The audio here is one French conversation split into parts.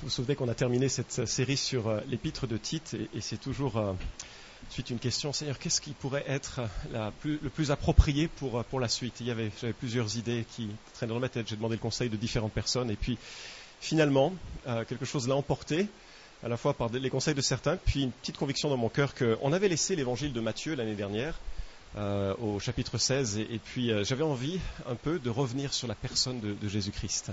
Vous vous souvenez qu'on a terminé cette série sur euh, l'épître de Tite et, c'est toujours euh, suite une question, Seigneur, qu'est-ce qui pourrait être plus, le plus approprié pour, euh, pour la suite? Il y avait, j'avais plusieurs idées qui traînaient dans ma tête. J'ai demandé le conseil de différentes personnes et puis finalement, euh, quelque chose l'a emporté à la fois par les conseils de certains, puis une petite conviction dans mon cœur qu'on avait laissé l'évangile de Matthieu l'année dernière euh, au chapitre 16 et, puis euh, j'avais envie un peu de revenir sur la personne de Jésus-Christ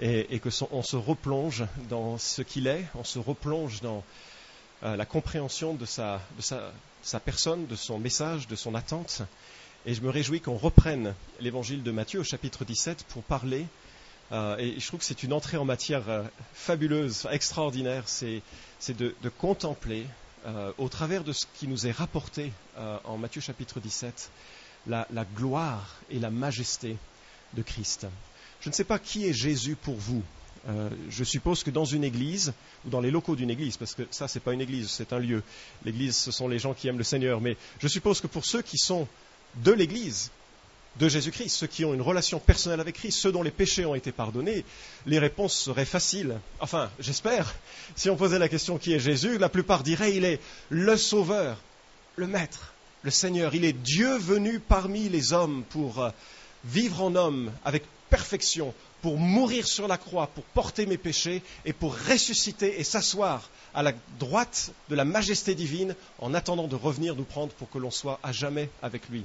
et, que on se replonge dans ce qu'il est, on se replonge dans euh, la compréhension de, sa, personne, de son message, de son attente. Et je me réjouis qu'on reprenne l'évangile de Matthieu au chapitre 17 pour parler. Euh, et je trouve que c'est une entrée en matière euh, fabuleuse, extraordinaire. C'est, de, contempler, au travers de ce qui nous est rapporté en Matthieu chapitre 17, la, la gloire et la majesté de Christ. Je ne sais pas qui est Jésus pour vous. Euh, je suppose que dans une église, ou dans les locaux d'une église, parce que ça, c'est pas une église, c'est un lieu. L'église, ce sont les gens qui aiment le Seigneur. Mais je suppose que pour ceux qui sont de l'église, de Jésus-Christ, ceux qui ont une relation personnelle avec Christ, ceux dont les péchés ont été pardonnés, les réponses seraient faciles. Enfin, j'espère. Si on posait la question qui est Jésus, la plupart diraient il est le Sauveur, le Maître, le Seigneur. Il est Dieu venu parmi les hommes pour euh, vivre en homme avec perfection pour mourir sur la croix, pour porter mes péchés et pour ressusciter et s'asseoir à la droite de la majesté divine en attendant de revenir nous prendre pour que l'on soit à jamais avec lui.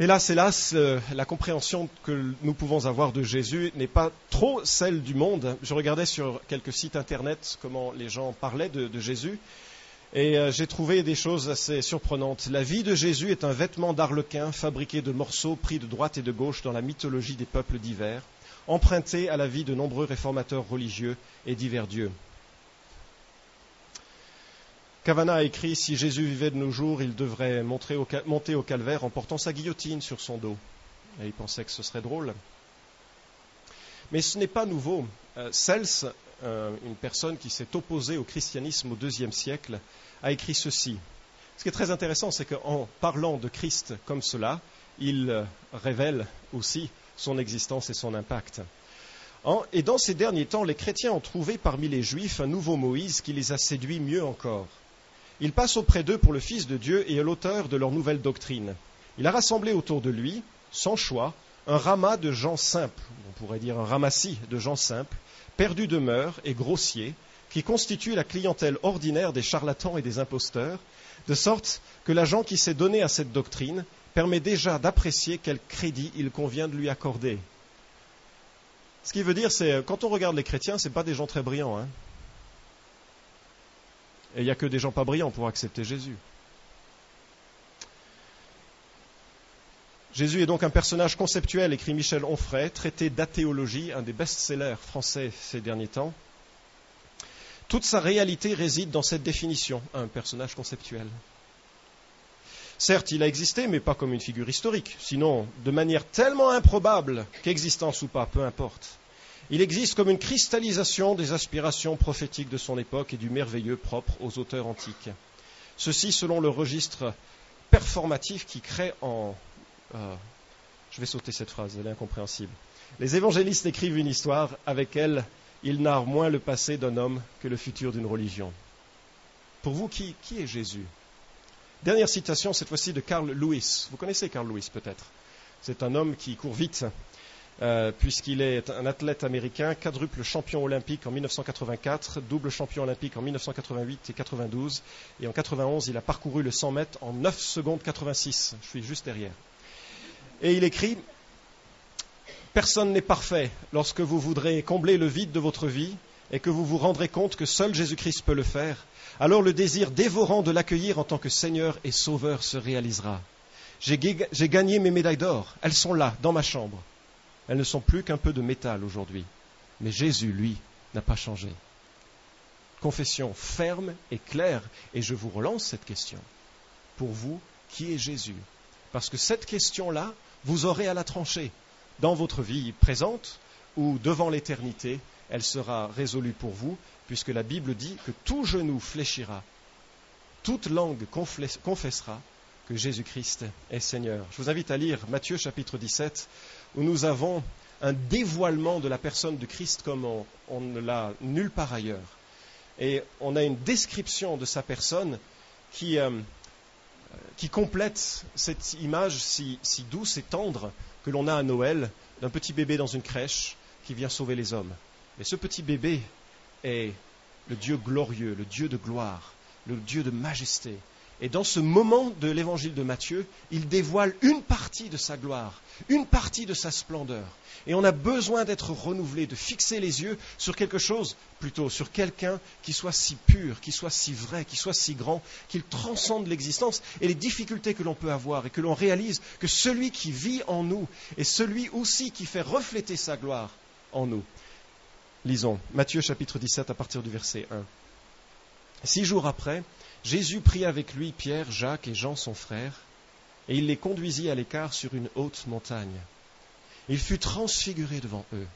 Hélas, hélas, euh, la compréhension que nous pouvons avoir de Jésus n'est pas trop celle du monde. Je regardais sur quelques sites internet comment les gens parlaient de, de Jésus et euh, j'ai trouvé des choses assez surprenantes. La vie de Jésus est un vêtement d'arlequin fabriqué de morceaux pris de droite et de gauche dans la mythologie des peuples divers, emprunté à la vie de nombreux réformateurs religieux et divers dieux. Cavana a écrit Si Jésus vivait de nos jours, il devrait monter au calvaire en portant sa guillotine sur son dos. Et il pensait que ce serait drôle. Mais ce n'est pas nouveau. Euh, euh, une personne qui s'est opposée au christianisme au deuxième siècle, a écrit ceci. Ce qui est très intéressant, c'est qu'en parlant de Christ comme cela, il révèle aussi son existence et son impact. Et dans ces derniers temps, les chrétiens ont trouvé parmi les juifs un nouveau Moïse qui les a séduits mieux encore. Il passe auprès d'eux pour le Fils de Dieu et l'auteur de leur nouvelle doctrine. Il a rassemblé autour de lui, sans choix, un ramas de gens simples, on pourrait dire un ramassis de gens simples, perdus de mœurs et grossiers, qui constituent la clientèle ordinaire des charlatans et des imposteurs, de sorte que l'agent qui s'est donné à cette doctrine permet déjà d'apprécier quel crédit il convient de lui accorder. Ce qui veut dire, c'est quand on regarde les chrétiens, ce pas des gens très brillants. Hein il n'y a que des gens pas brillants pour accepter Jésus. Jésus est donc un personnage conceptuel, écrit Michel Onfray, traité d'athéologie, un des best-sellers français ces derniers temps. Toute sa réalité réside dans cette définition, un personnage conceptuel. Certes, il a existé, mais pas comme une figure historique, sinon de manière tellement improbable qu'existence ou pas, peu importe. Il existe comme une cristallisation des aspirations prophétiques de son époque et du merveilleux propre aux auteurs antiques. Ceci selon le registre performatif qui crée en... Euh, je vais sauter cette phrase, elle est incompréhensible. Les évangélistes écrivent une histoire, avec elle, ils narrent moins le passé d'un homme que le futur d'une religion. Pour vous, qui, est Jésus? Dernière citation, cette fois-ci de Carl Lewis. Vous connaissez Carl Lewis peut-être? C'est un homme qui court vite, euh, puisqu'il est un athlète américain, quadruple champion olympique en 1984, double champion olympique en 1988 et 92, et en 91 il a parcouru le 100 mètres en 9 secondes 86. Je suis juste derrière. Et il écrit Personne n'est parfait lorsque vous voudrez combler le vide de votre vie et que vous vous rendrez compte que seul Jésus-Christ peut le faire. Alors le désir dévorant de l'accueillir en tant que Seigneur et Sauveur se réalisera. J'ai gagné mes médailles d'or. Elles sont là, dans ma chambre. Elles ne sont plus qu'un peu de métal aujourd'hui. Mais Jésus, lui, n'a pas changé. Confession ferme et claire. Et je vous relance cette question. Pour vous, qui est Jésus? Parce que cette question-là, vous aurez à la trancher. Dans votre vie présente ou devant l'éternité, elle sera résolue pour vous, puisque la Bible dit que tout genou fléchira, toute langue confessera que Jésus-Christ est Seigneur. Je vous invite à lire Matthieu chapitre 17 où nous avons un dévoilement de la personne de Christ comme on, ne l'a nulle part ailleurs. Et on a une description de sa personne qui, euh, qui complète cette image si, douce et tendre que l'on a à Noël d'un petit bébé dans une crèche qui vient sauver les hommes. Mais ce petit bébé est le Dieu glorieux, le Dieu de gloire, le Dieu de majesté. Et dans ce moment de l'évangile de Matthieu, il dévoile une partie de sa gloire, une partie de sa splendeur. Et on a besoin d'être renouvelé, de fixer les yeux sur quelque chose, plutôt sur quelqu'un qui soit si pur, qui soit si vrai, qui soit si grand, qu'il transcende l'existence et les difficultés que l'on peut avoir, et que l'on réalise que celui qui vit en nous est celui aussi qui fait refléter sa gloire en nous. Lisons Matthieu chapitre 17 à partir du verset 1. Six jours après, Jésus prit avec lui Pierre, Jacques et Jean son frère, et il les conduisit à l'écart sur une haute montagne. Il fut transfiguré devant eux.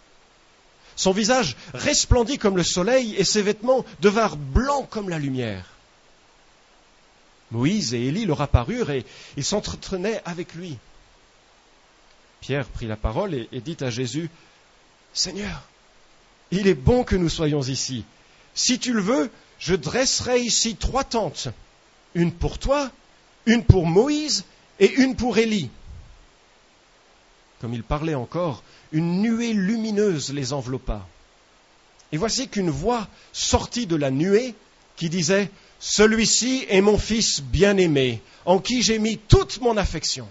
Son visage resplendit comme le soleil et ses vêtements devinrent blancs comme la lumière. Moïse et Élie leur apparurent et ils s'entretenaient avec lui. Pierre prit la parole et, et dit à Jésus, Seigneur, il est bon que nous soyons ici. Si tu le veux, je dresserai ici trois tentes, une pour toi, une pour Moïse et une pour Élie. Comme il parlait encore, une nuée lumineuse les enveloppa. Et voici qu'une voix sortit de la nuée qui disait Celui-ci est mon fils bien-aimé, en qui j'ai mis toute mon affection.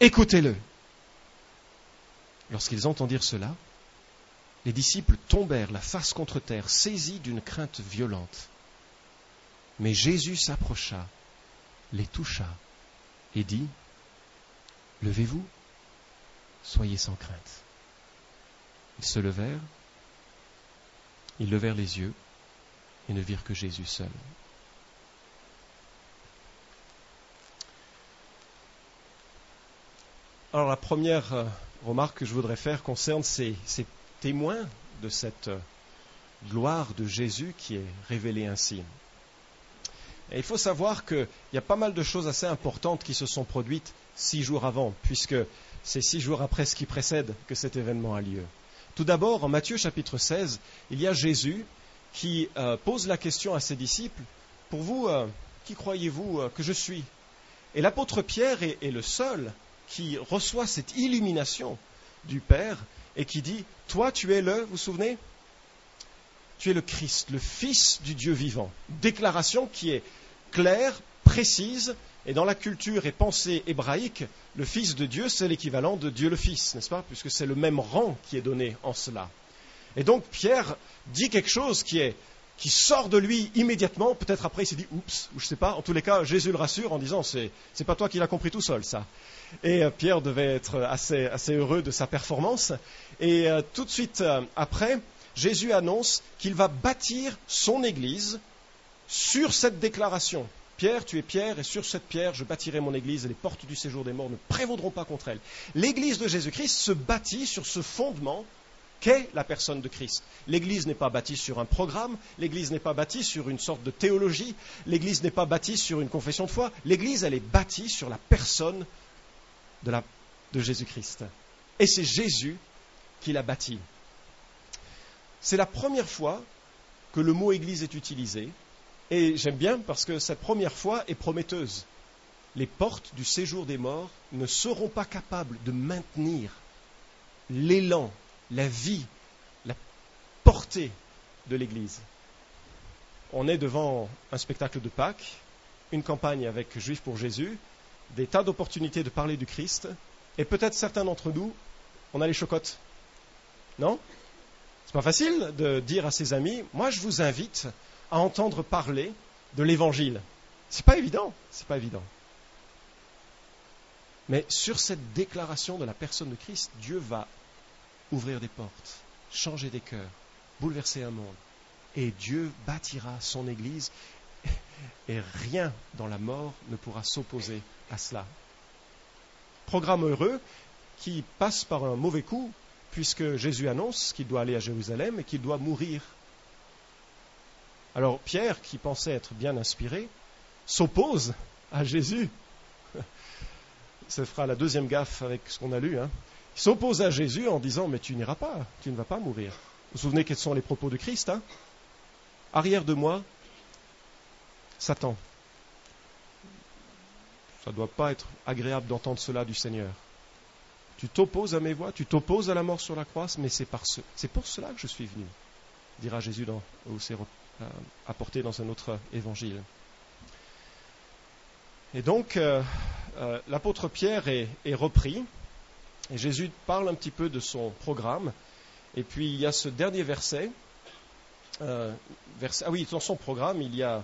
Écoutez-le. Lorsqu'ils entendirent cela, les disciples tombèrent la face contre terre, saisis d'une crainte violente. Mais Jésus s'approcha, les toucha et dit, Levez-vous, soyez sans crainte. Ils se levèrent, ils levèrent les yeux et ne virent que Jésus seul. Alors la première euh, remarque que je voudrais faire concerne ces, ces témoin de cette gloire de Jésus qui est révélée ainsi. Et il faut savoir qu'il y a pas mal de choses assez importantes qui se sont produites six jours avant, puisque c'est six jours après ce qui précède que cet événement a lieu. Tout d'abord, en Matthieu chapitre 16, il y a Jésus qui euh, pose la question à ses disciples, Pour vous, euh, qui croyez-vous euh, que je suis? Et l'apôtre Pierre est, est le seul qui reçoit cette illumination du Père et qui dit, toi tu es le, vous vous souvenez? Tu es le Christ, le Fils du Dieu vivant. Déclaration qui est claire, précise, et dans la culture et pensée hébraïque, le Fils de Dieu, c'est l'équivalent de Dieu le Fils, n'est-ce pas? Puisque c'est le même rang qui est donné en cela. Et donc Pierre dit quelque chose qui est qui sort de lui immédiatement. Peut-être après il s'est dit oups, ou je ne sais pas. En tous les cas, Jésus le rassure en disant c'est c'est pas toi qui l'as compris tout seul ça. Et euh, Pierre devait être assez, assez heureux de sa performance. Et euh, tout de suite euh, après, Jésus annonce qu'il va bâtir son Église sur cette déclaration. Pierre, tu es Pierre, et sur cette pierre, je bâtirai mon Église, et les portes du séjour des morts ne prévaudront pas contre elle. L'Église de Jésus-Christ se bâtit sur ce fondement qu'est la personne de Christ. L'Église n'est pas bâtie sur un programme, l'Église n'est pas bâtie sur une sorte de théologie, l'Église n'est pas bâtie sur une confession de foi, l'Église, elle est bâtie sur la personne de, Jésus-Christ. Et c'est Jésus qui l'a bâti. C'est la première fois que le mot Église est utilisé, et j'aime bien parce que cette première fois est prometteuse. Les portes du séjour des morts ne seront pas capables de maintenir l'élan, la vie, la portée de l'Église. On est devant un spectacle de Pâques, une campagne avec Juifs pour Jésus, des tas d'opportunités de parler du Christ, et peut-être certains d'entre nous, on a les chocottes. Non? C'est pas facile de dire à ses amis, moi je vous invite à entendre parler de l'évangile. C'est pas évident, c'est pas évident. Mais sur cette déclaration de la personne de Christ, Dieu va ouvrir des portes, changer des cœurs, bouleverser un monde. Et Dieu bâtira son Église et rien dans la mort ne pourra s'opposer à cela. Programme heureux qui passe par un mauvais coup puisque Jésus annonce qu'il doit aller à Jérusalem et qu'il doit mourir. Alors Pierre, qui pensait être bien inspiré, s'oppose à Jésus. Ça fera la deuxième gaffe avec ce qu'on a lu. Hein. S'oppose à Jésus en disant Mais tu n'iras pas, tu ne vas pas mourir. Vous vous souvenez quels sont les propos de Christ hein? Arrière de moi, Satan. Ça ne doit pas être agréable d'entendre cela du Seigneur. Tu t'opposes à mes voix, tu t'opposes à la mort sur la croix, mais c'est, pour cela que je suis venu, dira Jésus dans, c'est euh, apporté dans un autre évangile. Et donc, euh, euh, l'apôtre Pierre est, repris, et Jésus parle un petit peu de son programme, et puis il y a ce dernier verset, verset ah oui, dans son programme, il y a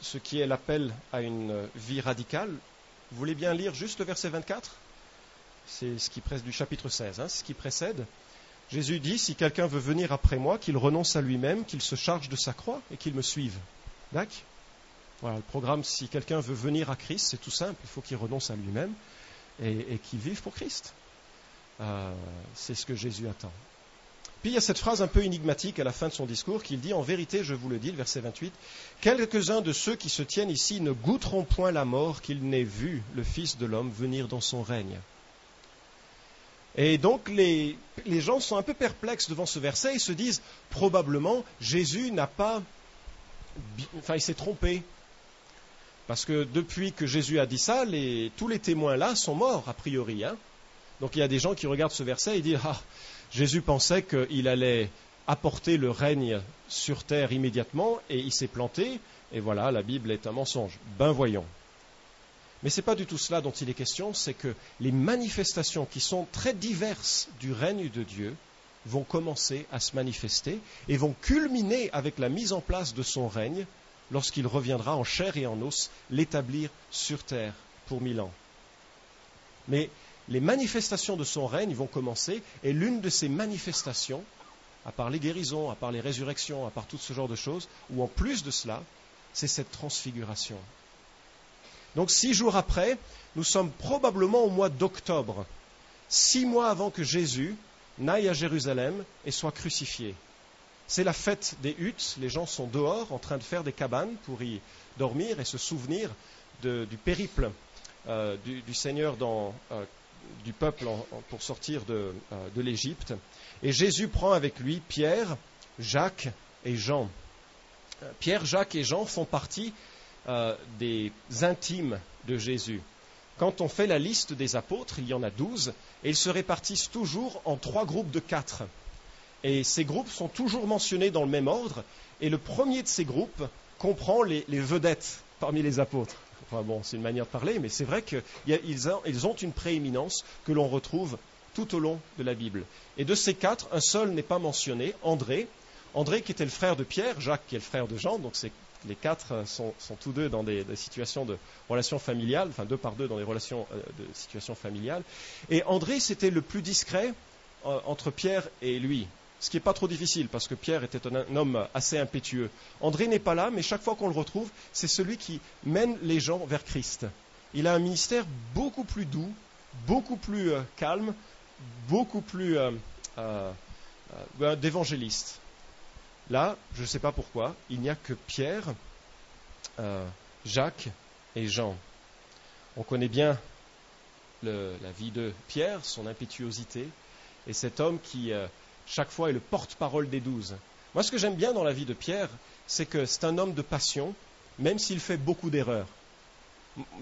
ce qui est l'appel à une vie radicale. Vous voulez bien lire juste le verset 24 C'est ce qui précède du chapitre 16, hein, ce qui précède. Jésus dit, si quelqu'un veut venir après moi, qu'il renonce à lui-même, qu'il se charge de sa croix et qu'il me suive. D'accord? Voilà, le programme, si quelqu'un veut venir à Christ, c'est tout simple, il faut qu'il renonce à lui-même et, qu'il vive pour Christ. Euh, c'est ce que Jésus attend. Puis il y a cette phrase un peu énigmatique à la fin de son discours qu'il dit En vérité, je vous le dis, le verset 28, quelques-uns de ceux qui se tiennent ici ne goûteront point la mort qu'ils n'aient vu le Fils de l'homme venir dans son règne. Et donc les, gens sont un peu perplexes devant ce verset et se disent probablement Jésus n'a pas. Enfin, il s'est trompé. Parce que depuis que Jésus a dit ça, tous les témoins là sont morts, a priori. Hein. Donc il y a des gens qui regardent ce verset et disent Ah, Jésus pensait qu'il allait apporter le règne sur terre immédiatement et il s'est planté et voilà, la Bible est un mensonge. Ben voyons. Mais ce n'est pas du tout cela dont il est question, c'est que les manifestations qui sont très diverses du règne de Dieu vont commencer à se manifester et vont culminer avec la mise en place de son règne lorsqu'il reviendra en chair et en os l'établir sur terre pour mille ans. Mais les manifestations de son règne vont commencer, et l'une de ces manifestations, à part les guérisons, à part les résurrections, à part tout ce genre de choses, ou en plus de cela, c'est cette transfiguration. Donc six jours après, nous sommes probablement au mois d'octobre, six mois avant que Jésus n'aille à Jérusalem et soit crucifié. C'est la fête des huttes, les gens sont dehors en train de faire des cabanes pour y dormir et se souvenir du périple euh, du, Seigneur dans euh, du peuple pour sortir de, euh, de l'Égypte. Et Jésus prend avec lui Pierre, Jacques et Jean. Euh, Pierre, Jacques et Jean font partie euh, des intimes de Jésus. Quand on fait la liste des apôtres, il y en a douze, et ils se répartissent toujours en trois groupes de quatre. Et ces groupes sont toujours mentionnés dans le même ordre, et le premier de ces groupes comprend les vedettes parmi les apôtres c'est une manière de parler, mais c'est vrai qu'ils ont une prééminence que l'on retrouve tout au long de la Bible. Et de ces quatre, un seul n'est pas mentionné, André. André qui était le frère de Pierre, Jacques qui est le frère de Jean, donc les quatre sont, tous deux dans des, situations de relations familiales, enfin deux par deux dans des relations euh, de situations familiales. Et André, c'était le plus discret euh, entre Pierre et lui ce qui n'est pas trop difficile parce que Pierre était un, homme assez impétueux. André n'est pas là, mais chaque fois qu'on le retrouve, c'est celui qui mène les gens vers Christ. Il a un ministère beaucoup plus doux, beaucoup plus euh, calme, beaucoup plus euh, euh, d'évangéliste. Là, je ne sais pas pourquoi, il n'y a que Pierre, Jacques et Jean. On connaît bien la vie de Pierre, son impétuosité, et cet homme qui chaque fois est le porte-parole des douze. Moi, ce que j'aime bien dans la vie de Pierre, c'est que c'est un homme de passion, même s'il fait beaucoup d'erreurs.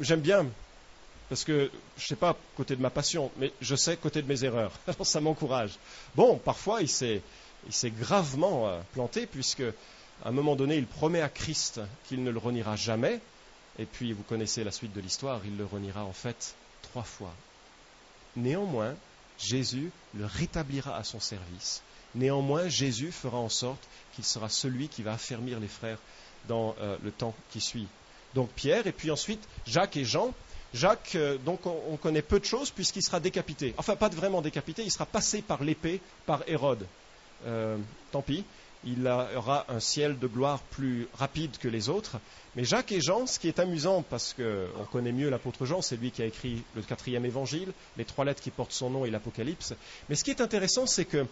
J'aime bien, parce que je ne sais pas côté de ma passion, mais je sais côté de mes erreurs. Ça m'encourage. Bon, parfois il s'est, gravement euh, planté, puisque à un moment donné, il promet à Christ qu'il ne le reniera jamais, et puis vous connaissez la suite de l'histoire, il le reniera en fait trois fois. Néanmoins, Jésus le rétablira à son service. Néanmoins, Jésus fera en sorte qu'il sera celui qui va affermir les frères dans euh, le temps qui suit. Donc Pierre, et puis ensuite Jacques et Jean. Jacques, euh, donc on, connaît peu de choses puisqu'il sera décapité. Enfin, pas vraiment décapité, il sera passé par l'épée par Hérode. Euh, tant pis, il aura un ciel de gloire plus rapide que les autres. Mais Jacques et Jean, ce qui est amusant, parce qu'on connaît mieux l'apôtre Jean, c'est lui qui a écrit le quatrième évangile, les trois lettres qui portent son nom et l'Apocalypse. Mais ce qui est intéressant, c'est que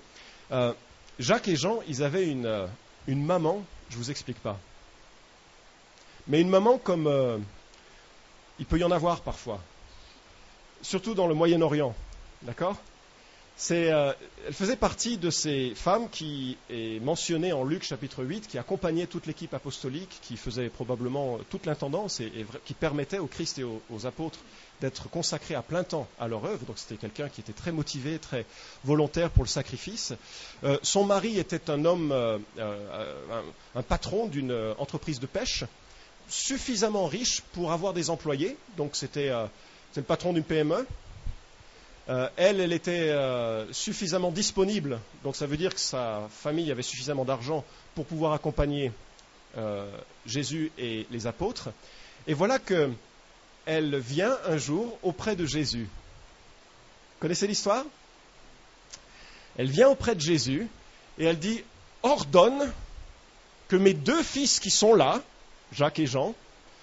euh, Jacques et Jean, ils avaient une, euh, maman, je ne vous explique pas, mais une maman comme euh, il peut y en avoir parfois, surtout dans le Moyen-Orient, d'accord? Euh, elle faisait partie de ces femmes qui est mentionnée en Luc chapitre 8, qui accompagnaient toute l'équipe apostolique, qui faisait probablement toute l'intendance et, qui permettait au Christ et aux, apôtres d'être consacrés à plein temps à leur œuvre. Donc c'était quelqu'un qui était très motivé, très volontaire pour le sacrifice. Euh, son mari était un homme, euh, un, patron d'une entreprise de pêche, suffisamment riche pour avoir des employés. Donc c'était le patron d'une PME euh, elle, elle était euh, suffisamment disponible, donc ça veut dire que sa famille avait suffisamment d'argent pour pouvoir accompagner euh, Jésus et les apôtres. Et voilà qu'elle vient un jour auprès de Jésus. Connaissez l'histoire? Elle vient auprès de Jésus et elle dit Ordonne que mes deux fils qui sont là, Jacques et Jean,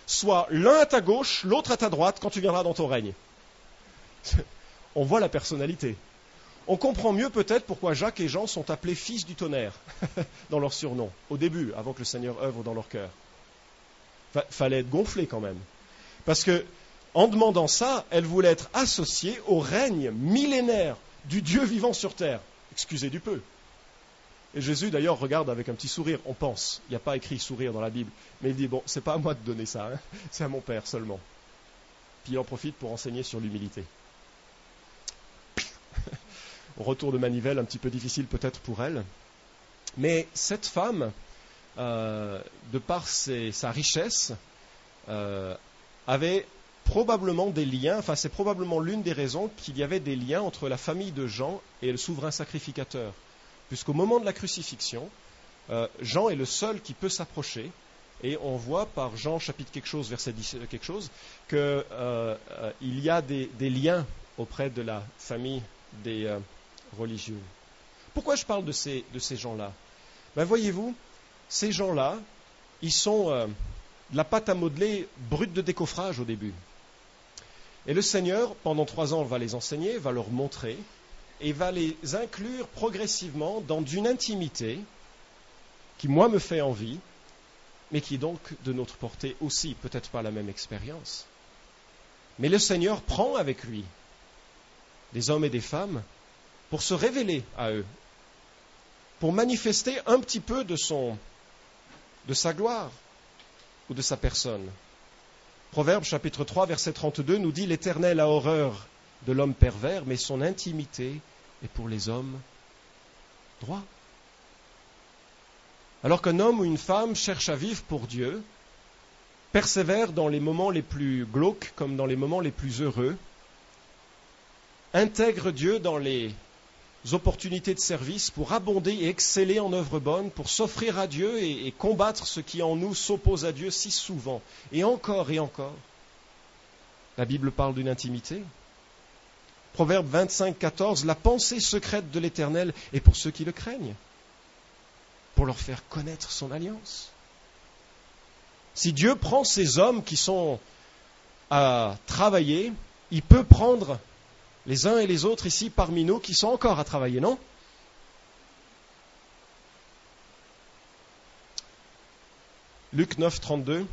soient l'un à ta gauche, l'autre à ta droite quand tu viendras dans ton règne on voit la personnalité. On comprend mieux peut-être pourquoi Jacques et Jean sont appelés fils du tonnerre dans leur surnom, au début, avant que le Seigneur œuvre dans leur cœur. Fallait être gonflé quand même. Parce que, en demandant ça, elle voulait être associée au règne millénaire du Dieu vivant sur terre. Excusez du peu. Et Jésus, d'ailleurs, regarde avec un petit sourire, on pense. Il n'y a pas écrit sourire dans la Bible. Mais il dit, bon, c'est pas à moi de donner ça, hein. c'est à mon Père seulement. Puis il en profite pour enseigner sur l'humilité retour de manivelle un petit peu difficile peut-être pour elle. Mais cette femme, euh, de par sa richesse, euh, avait probablement des liens, enfin c'est probablement l'une des raisons qu'il y avait des liens entre la famille de Jean et le souverain sacrificateur. Puisqu'au moment de la crucifixion, euh, Jean est le seul qui peut s'approcher, et on voit par Jean chapitre quelque chose, verset 10 quelque chose, qu'il y a des, des, liens auprès de la famille des, religieux. Pourquoi je parle de ces, de ces gens-là? Ben Voyez-vous, ces gens-là, ils sont euh, la pâte à modeler brute de décoffrage au début. Et le Seigneur, pendant trois ans, va les enseigner, va leur montrer, et va les inclure progressivement dans une intimité qui, moi, me fait envie, mais qui est donc de notre portée aussi, peut-être pas la même expérience. Mais le Seigneur prend avec lui des hommes et des femmes pour se révéler à eux, pour manifester un petit peu de son, de sa gloire ou de sa personne. Proverbe chapitre 3 verset 32 nous dit l'Éternel a horreur de l'homme pervers, mais son intimité est pour les hommes droits. Alors qu'un homme ou une femme cherche à vivre pour Dieu, persévère dans les moments les plus glauques comme dans les moments les plus heureux, intègre Dieu dans les opportunités de service pour abonder et exceller en œuvres bonnes, pour s'offrir à Dieu et, combattre ce qui en nous s'oppose à Dieu si souvent, et encore et encore. La Bible parle d'une intimité. Proverbe 25, 14, la pensée secrète de l'Éternel est pour ceux qui le craignent, pour leur faire connaître son alliance. Si Dieu prend ces hommes qui sont à travailler, il peut prendre les uns et les autres ici parmi nous qui sont encore à travailler, non? Luc 9, 32.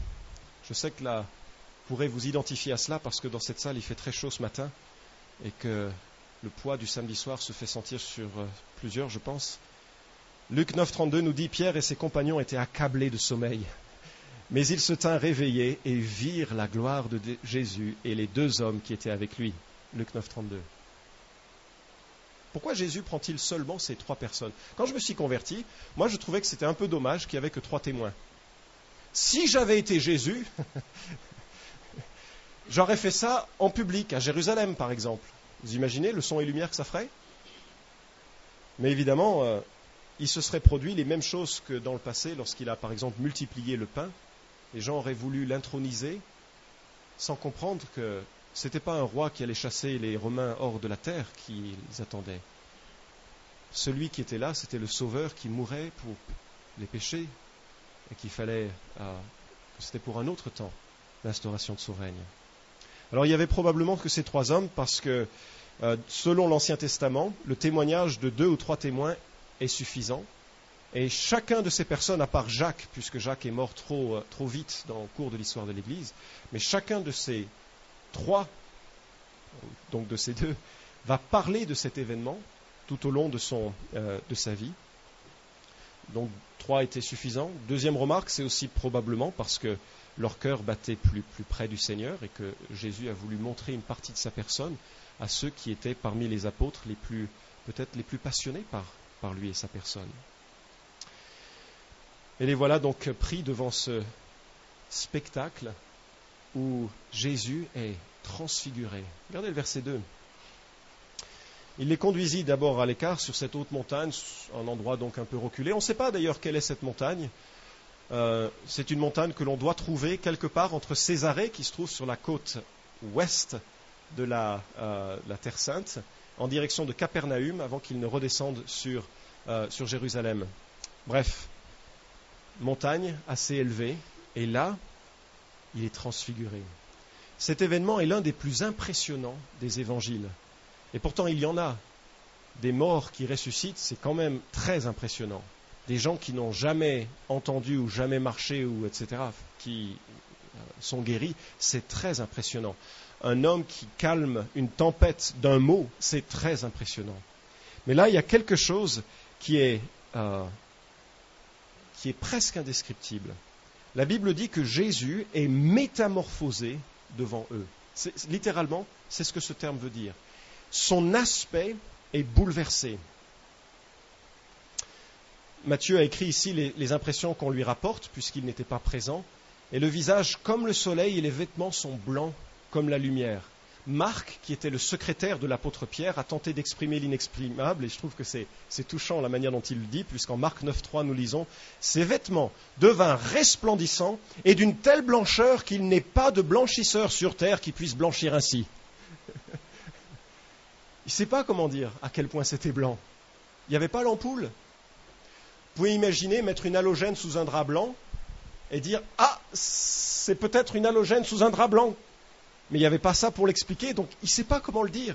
Je sais que là, vous pourrez vous identifier à cela parce que dans cette salle, il fait très chaud ce matin et que le poids du samedi soir se fait sentir sur euh, plusieurs, je pense. Luc 9, 32 nous dit Pierre et ses compagnons étaient accablés de sommeil. Mais ils se tinrent réveillés et virent la gloire de Jésus et les deux hommes qui étaient avec lui. Luc 9, 32. Pourquoi Jésus prend-il seulement ces trois personnes? Quand je me suis converti, moi je trouvais que c'était un peu dommage qu'il n'y avait que trois témoins. Si j'avais été Jésus, j'aurais fait ça en public, à Jérusalem par exemple. Vous imaginez le son et lumière que ça ferait? Mais évidemment, euh, il se serait produit les mêmes choses que dans le passé lorsqu'il a par exemple multiplié le pain. Les gens auraient voulu l'introniser sans comprendre que ce n'était pas un roi qui allait chasser les Romains hors de la terre qu'ils attendaient. Celui qui était là, c'était le Sauveur qui mourait pour les péchés et qu'il fallait, que c'était pour un autre temps, l'instauration de son règne. Alors il y avait probablement que ces trois hommes parce que, euh, selon l'Ancien Testament, le témoignage de deux ou trois témoins est suffisant. Et chacun de ces personnes, à part Jacques, puisque Jacques est mort trop, euh, vite dans le cours de l'histoire de l'Église, mais chacun de ces trois, donc de ces deux, va parler de cet événement tout au long euh, de sa vie. Donc trois étaient suffisants. Deuxième remarque, c'est aussi probablement parce que leur cœur battait plus, près du Seigneur et que Jésus a voulu montrer une partie de sa personne à ceux qui étaient parmi les apôtres les plus peut-être les plus passionnés par lui et sa personne. Et les voilà donc pris devant ce spectacle où Jésus est transfiguré. Regardez le verset 2. Il les conduisit d'abord à l'écart sur cette haute montagne, un endroit donc un peu reculé. On ne sait pas d'ailleurs quelle est cette montagne. Euh, c'est une montagne que l'on doit trouver quelque part entre Césarée, qui se trouve sur la côte ouest de la, euh, Terre Sainte, en direction de Capernaum, avant qu'il ne redescende sur, euh, sur Jérusalem. Bref, montagne assez élevée, et là, il est transfiguré. Cet événement est l'un des plus impressionnants des évangiles. Et pourtant, il y en a. Des morts qui ressuscitent, c'est quand même très impressionnant. Des gens qui n'ont jamais entendu ou jamais marché, ou etc., qui euh, sont guéris, c'est très impressionnant. Un homme qui calme une tempête d'un mot, c'est très impressionnant. Mais là, il y a quelque chose qui est, euh, qui est presque indescriptible. La Bible dit que Jésus est métamorphosé devant eux. littéralement, c'est ce que ce terme veut dire son aspect est bouleversé. Matthieu a écrit ici les, impressions qu'on lui rapporte, puisqu'il n'était pas présent, et le visage comme le soleil et les vêtements sont blancs comme la lumière. Marc, qui était le secrétaire de l'apôtre Pierre, a tenté d'exprimer l'inexprimable, et je trouve que c'est touchant la manière dont il le dit, puisqu'en Marc 9.3 nous lisons Ses vêtements devinrent resplendissants et d'une telle blancheur qu'il n'est pas de blanchisseur sur terre qui puisse blanchir ainsi. Il ne sait pas comment dire à quel point c'était blanc. Il n'y avait pas l'ampoule. Vous pouvez imaginer mettre une halogène sous un drap blanc et dire Ah, c'est peut-être une halogène sous un drap blanc. Mais il n'y avait pas ça pour l'expliquer, donc il ne sait pas comment le dire.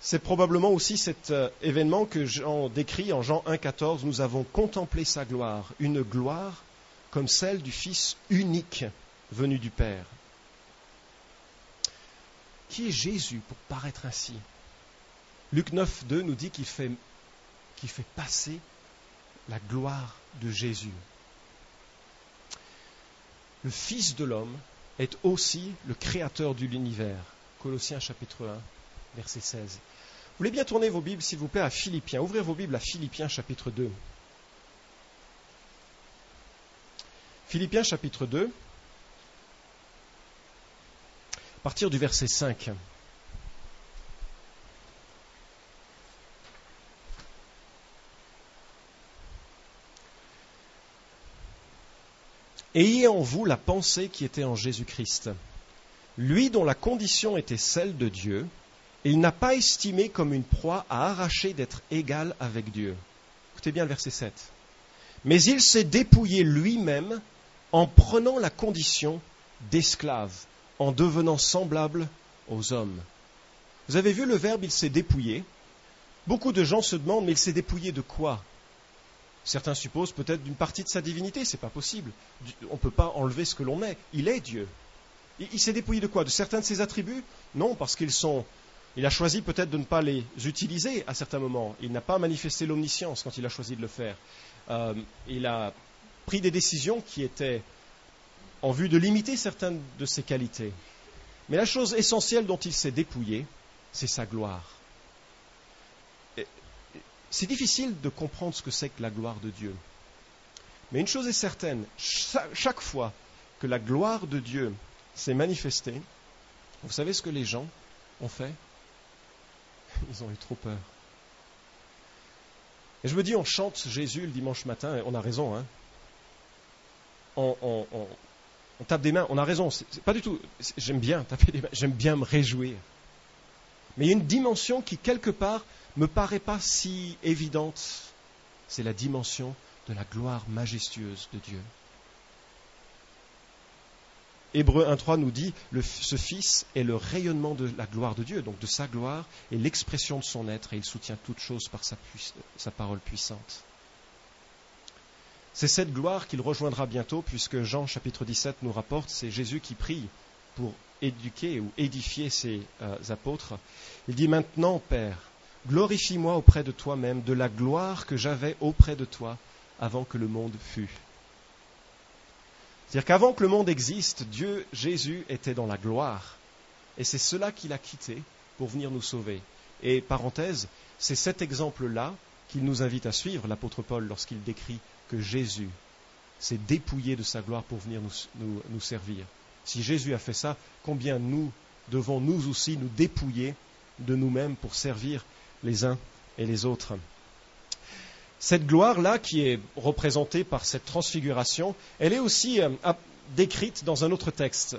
C'est probablement aussi cet euh, événement que Jean décrit en Jean 1,14 Nous avons contemplé sa gloire, une gloire comme celle du Fils unique venu du Père. Qui est Jésus pour paraître ainsi? Luc 9, 2 nous dit qu'il fait, qu'il fait passer la gloire de Jésus. Le Fils de l'homme est aussi le créateur de l'univers. Colossiens chapitre 1, verset 16. Vous voulez bien tourner vos Bibles, s'il vous plaît, à Philippiens. Ouvrez vos Bibles à Philippiens chapitre 2. Philippiens chapitre 2. à partir du verset 5. Ayez en vous la pensée qui était en Jésus-Christ, lui dont la condition était celle de Dieu, et il n'a pas estimé comme une proie à arracher d'être égal avec Dieu. Écoutez bien le verset 7. Mais il s'est dépouillé lui-même en prenant la condition d'esclave en devenant semblable aux hommes. Vous avez vu le verbe il s'est dépouillé? Beaucoup de gens se demandent mais il s'est dépouillé de quoi? Certains supposent peut-être d'une partie de sa divinité, c'est pas possible. On ne peut pas enlever ce que l'on est. Il est Dieu. Il, s'est dépouillé de quoi? De certains de ses attributs? Non, parce qu'ils sont. Il a choisi peut-être de ne pas les utiliser à certains moments. Il n'a pas manifesté l'omniscience quand il a choisi de le faire. Euh, il a pris des décisions qui étaient en vue de limiter certaines de ses qualités. Mais la chose essentielle dont il s'est dépouillé, c'est sa gloire. C'est difficile de comprendre ce que c'est que la gloire de Dieu. Mais une chose est certaine, chaque fois que la gloire de Dieu s'est manifestée, vous savez ce que les gens ont fait? Ils ont eu trop peur. Et je me dis, on chante Jésus le dimanche matin, et on a raison, hein on, tape des mains, on a raison, c'est pas du tout. J'aime bien taper des mains, j'aime bien me réjouir. Mais il y a une dimension qui, quelque part, me paraît pas si évidente. C'est la dimension de la gloire majestueuse de Dieu. Hébreu 1.3 nous dit ce Fils est le rayonnement de la gloire de Dieu, donc de sa gloire, et l'expression de son être, et il soutient toutes choses par sa parole puissante. C'est cette gloire qu'il rejoindra bientôt, puisque Jean chapitre 17 nous rapporte, c'est Jésus qui prie pour éduquer ou édifier ses euh, apôtres. Il dit maintenant, Père, glorifie-moi auprès de toi-même de la gloire que j'avais auprès de toi avant que le monde fût. C'est-à-dire qu'avant que le monde existe, Dieu, Jésus, était dans la gloire. Et c'est cela qu'il a quitté pour venir nous sauver. Et parenthèse, c'est cet exemple-là qu'il nous invite à suivre, l'apôtre Paul, lorsqu'il décrit que Jésus s'est dépouillé de sa gloire pour venir nous, nous servir. Si Jésus a fait ça, combien nous devons nous aussi nous dépouiller de nous-mêmes pour servir les uns et les autres Cette gloire-là, qui est représentée par cette transfiguration, elle est aussi euh, décrite dans un autre texte.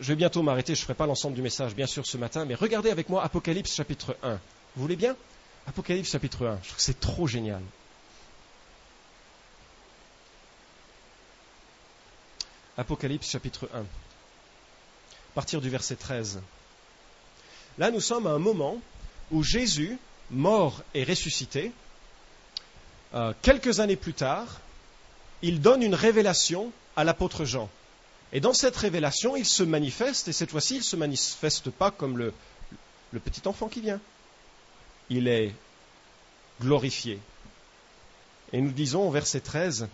Je vais bientôt m'arrêter, je ne ferai pas l'ensemble du message, bien sûr, ce matin, mais regardez avec moi Apocalypse chapitre 1. Vous voulez bien? Apocalypse chapitre 1. Je trouve que c'est trop génial. Apocalypse chapitre 1. À partir du verset 13. Là, nous sommes à un moment où Jésus, mort et ressuscité, euh, quelques années plus tard, il donne une révélation à l'apôtre Jean. Et dans cette révélation, il se manifeste, et cette fois-ci, il ne se manifeste pas comme le, le petit enfant qui vient. Il est glorifié. Et nous disons au verset 13,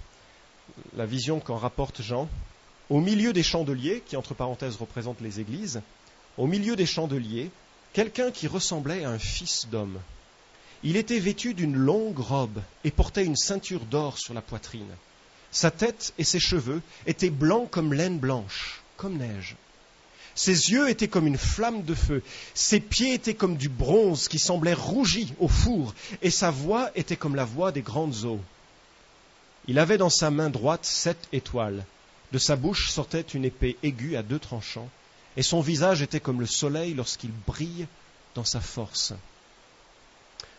la vision qu'en rapporte Jean, au milieu des chandeliers, qui entre parenthèses représentent les églises, au milieu des chandeliers, quelqu'un qui ressemblait à un fils d'homme. Il était vêtu d'une longue robe et portait une ceinture d'or sur la poitrine. Sa tête et ses cheveux étaient blancs comme laine blanche, comme neige. Ses yeux étaient comme une flamme de feu, ses pieds étaient comme du bronze qui semblait rougi au four, et sa voix était comme la voix des grandes eaux. Il avait dans sa main droite sept étoiles, de sa bouche sortait une épée aiguë à deux tranchants, et son visage était comme le soleil lorsqu'il brille dans sa force.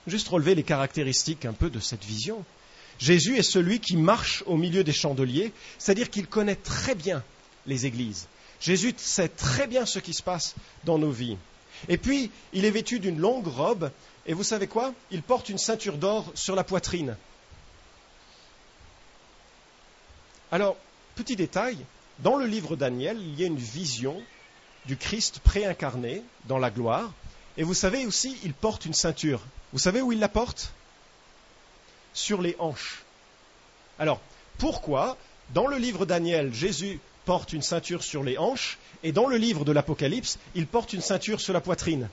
Juste relever les caractéristiques un peu de cette vision. Jésus est celui qui marche au milieu des chandeliers, c'est-à-dire qu'il connaît très bien les églises. Jésus sait très bien ce qui se passe dans nos vies. Et puis, il est vêtu d'une longue robe, et vous savez quoi? Il porte une ceinture d'or sur la poitrine. Alors, petit détail, dans le livre Daniel, il y a une vision du Christ préincarné dans la gloire, et vous savez aussi, il porte une ceinture. Vous savez où il la porte? Sur les hanches. Alors, pourquoi dans le livre Daniel, Jésus porte une ceinture sur les hanches et dans le livre de l'Apocalypse, il porte une ceinture sur la poitrine?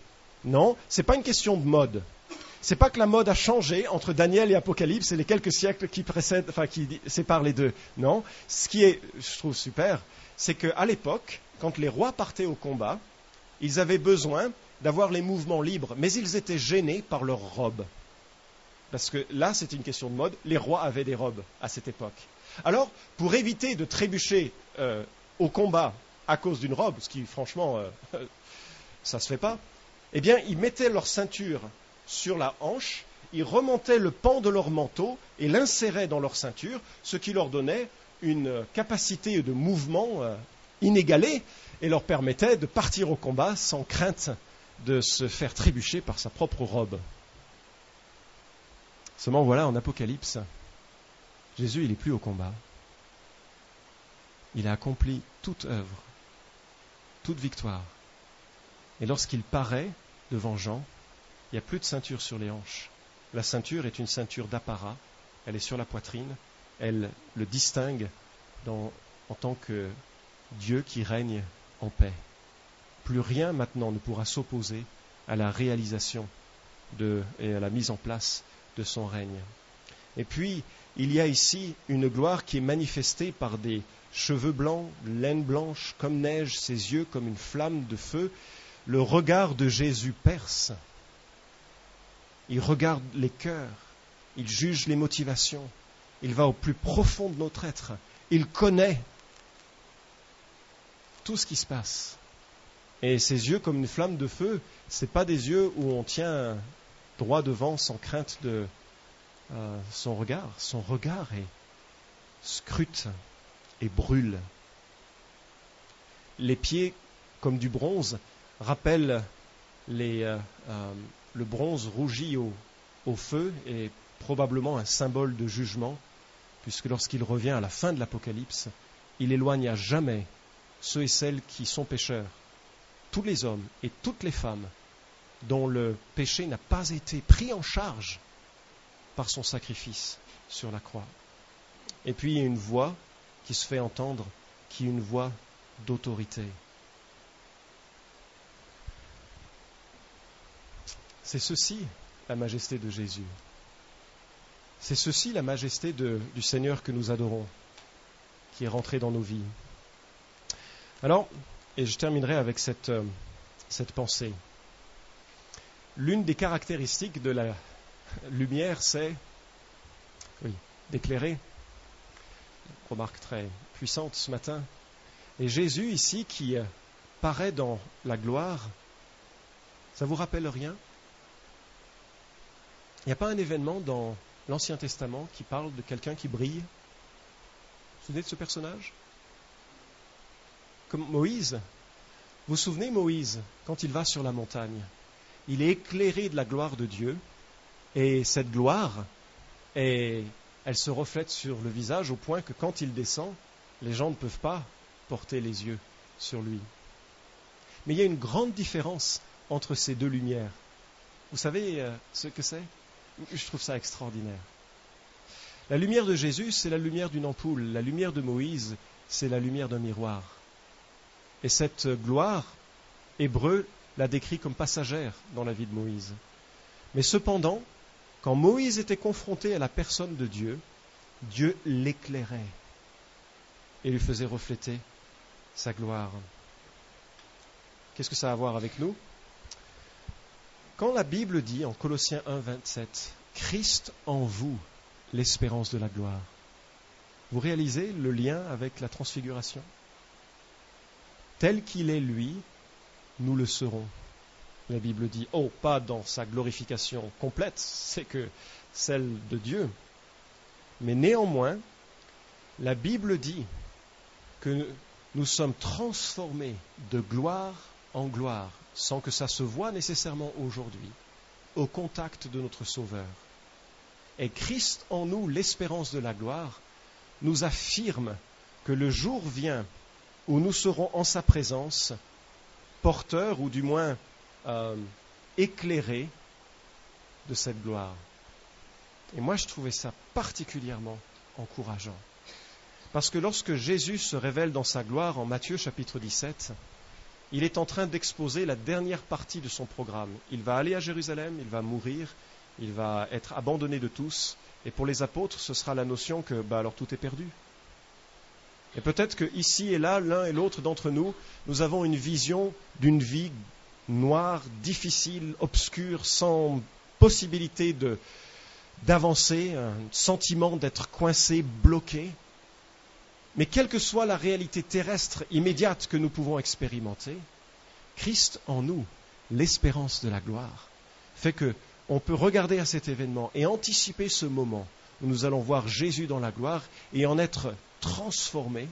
Non, ce n'est pas une question de mode. C'est pas que la mode a changé entre Daniel et Apocalypse et les quelques siècles qui précèdent, enfin qui séparent les deux. Non, ce qui est, je trouve super, c'est qu'à l'époque, quand les rois partaient au combat, ils avaient besoin d'avoir les mouvements libres, mais ils étaient gênés par leurs robes. Parce que là, c'était une question de mode. Les rois avaient des robes à cette époque. Alors, pour éviter de trébucher euh, au combat à cause d'une robe, ce qui, franchement, euh, ça se fait pas, eh bien, ils mettaient leur ceinture sur la hanche, ils remontaient le pan de leur manteau et l'inséraient dans leur ceinture, ce qui leur donnait une capacité de mouvement euh, inégalée et leur permettait de partir au combat sans crainte de se faire trébucher par sa propre robe. Seulement voilà, en Apocalypse, Jésus, il n'est plus au combat. Il a accompli toute œuvre, toute victoire. Et lorsqu'il paraît devant Jean, il n'y a plus de ceinture sur les hanches. La ceinture est une ceinture d'apparat, elle est sur la poitrine, elle le distingue en tant que Dieu qui règne en paix. Plus rien maintenant ne pourra s'opposer à la réalisation et à la mise en place de son règne. Et puis, il y a ici une gloire qui est manifestée par des cheveux blancs, laine blanche comme neige, ses yeux comme une flamme de feu. Le regard de Jésus perce. Il regarde les cœurs, il juge les motivations, il va au plus profond de notre être, il connaît tout ce qui se passe. Et ses yeux comme une flamme de feu, ce pas des yeux où on tient droit devant sans crainte de euh, son regard. Son regard est scrute et brûle. Les pieds, comme du bronze, rappellent euh, euh, le bronze rougi au, feu et probablement un symbole de jugement, puisque lorsqu'il revient à la fin de l'Apocalypse, il éloigne à jamais ceux et celles qui sont pécheurs tous les hommes et toutes les femmes dont le péché n'a pas été pris en charge par son sacrifice sur la croix. Et puis il y a une voix qui se fait entendre, qui est une voix d'autorité. C'est ceci la majesté de Jésus. C'est ceci la majesté du Seigneur que nous adorons, qui est rentré dans nos vies. Alors, et je terminerai avec cette, euh, cette pensée. L'une des caractéristiques de la lumière, c'est oui, d'éclairer. Remarque très puissante ce matin. Et Jésus ici qui euh, paraît dans la gloire, ça vous rappelle rien? N'y a pas un événement dans l'Ancien Testament qui parle de quelqu'un qui brille? Vous vous souvenez de ce personnage? Comme Moïse. Vous vous souvenez Moïse, quand il va sur la montagne, il est éclairé de la gloire de Dieu, et cette gloire, elle se reflète sur le visage au point que quand il descend, les gens ne peuvent pas porter les yeux sur lui. Mais il y a une grande différence entre ces deux lumières. Vous savez euh, ce que c'est? Je trouve ça extraordinaire. La lumière de Jésus, c'est la lumière d'une ampoule. La lumière de Moïse, c'est la lumière d'un miroir. Et cette gloire, Hébreu l'a décrit comme passagère dans la vie de Moïse. Mais cependant, quand Moïse était confronté à la personne de Dieu, Dieu l'éclairait et lui faisait refléter sa gloire. Qu'est-ce que ça a à voir avec nous? Quand la Bible dit en Colossiens 1, 27, Christ en vous, l'espérance de la gloire, vous réalisez le lien avec la transfiguration? Tel qu'il est lui, nous le serons. La Bible dit, oh, pas dans sa glorification complète, c'est que celle de Dieu. Mais néanmoins, la Bible dit que nous sommes transformés de gloire en gloire, sans que ça se voie nécessairement aujourd'hui, au contact de notre Sauveur. Et Christ en nous, l'espérance de la gloire, nous affirme que le jour vient où nous serons en sa présence, porteurs ou du moins euh, éclairés de cette gloire. Et moi, je trouvais ça particulièrement encourageant. Parce que lorsque Jésus se révèle dans sa gloire en Matthieu chapitre 17, il est en train d'exposer la dernière partie de son programme. Il va aller à Jérusalem, il va mourir, il va être abandonné de tous, et pour les apôtres, ce sera la notion que, bah, alors tout est perdu. Et peut-être que ici et là, l'un et l'autre d'entre nous, nous avons une vision d'une vie noire, difficile, obscure, sans possibilité de, d'avancer, un sentiment d'être coincé, bloqué. Mais quelle que soit la réalité terrestre immédiate que nous pouvons expérimenter, Christ en nous, l'espérance de la gloire, fait que on peut regarder à cet événement et anticiper ce moment où nous allons voir Jésus dans la gloire et en être transformés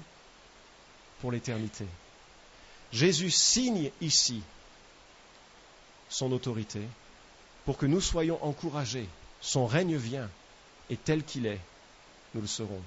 pour l'éternité. Jésus signe ici son autorité pour que nous soyons encouragés. Son règne vient et tel qu'il est, nous le serons.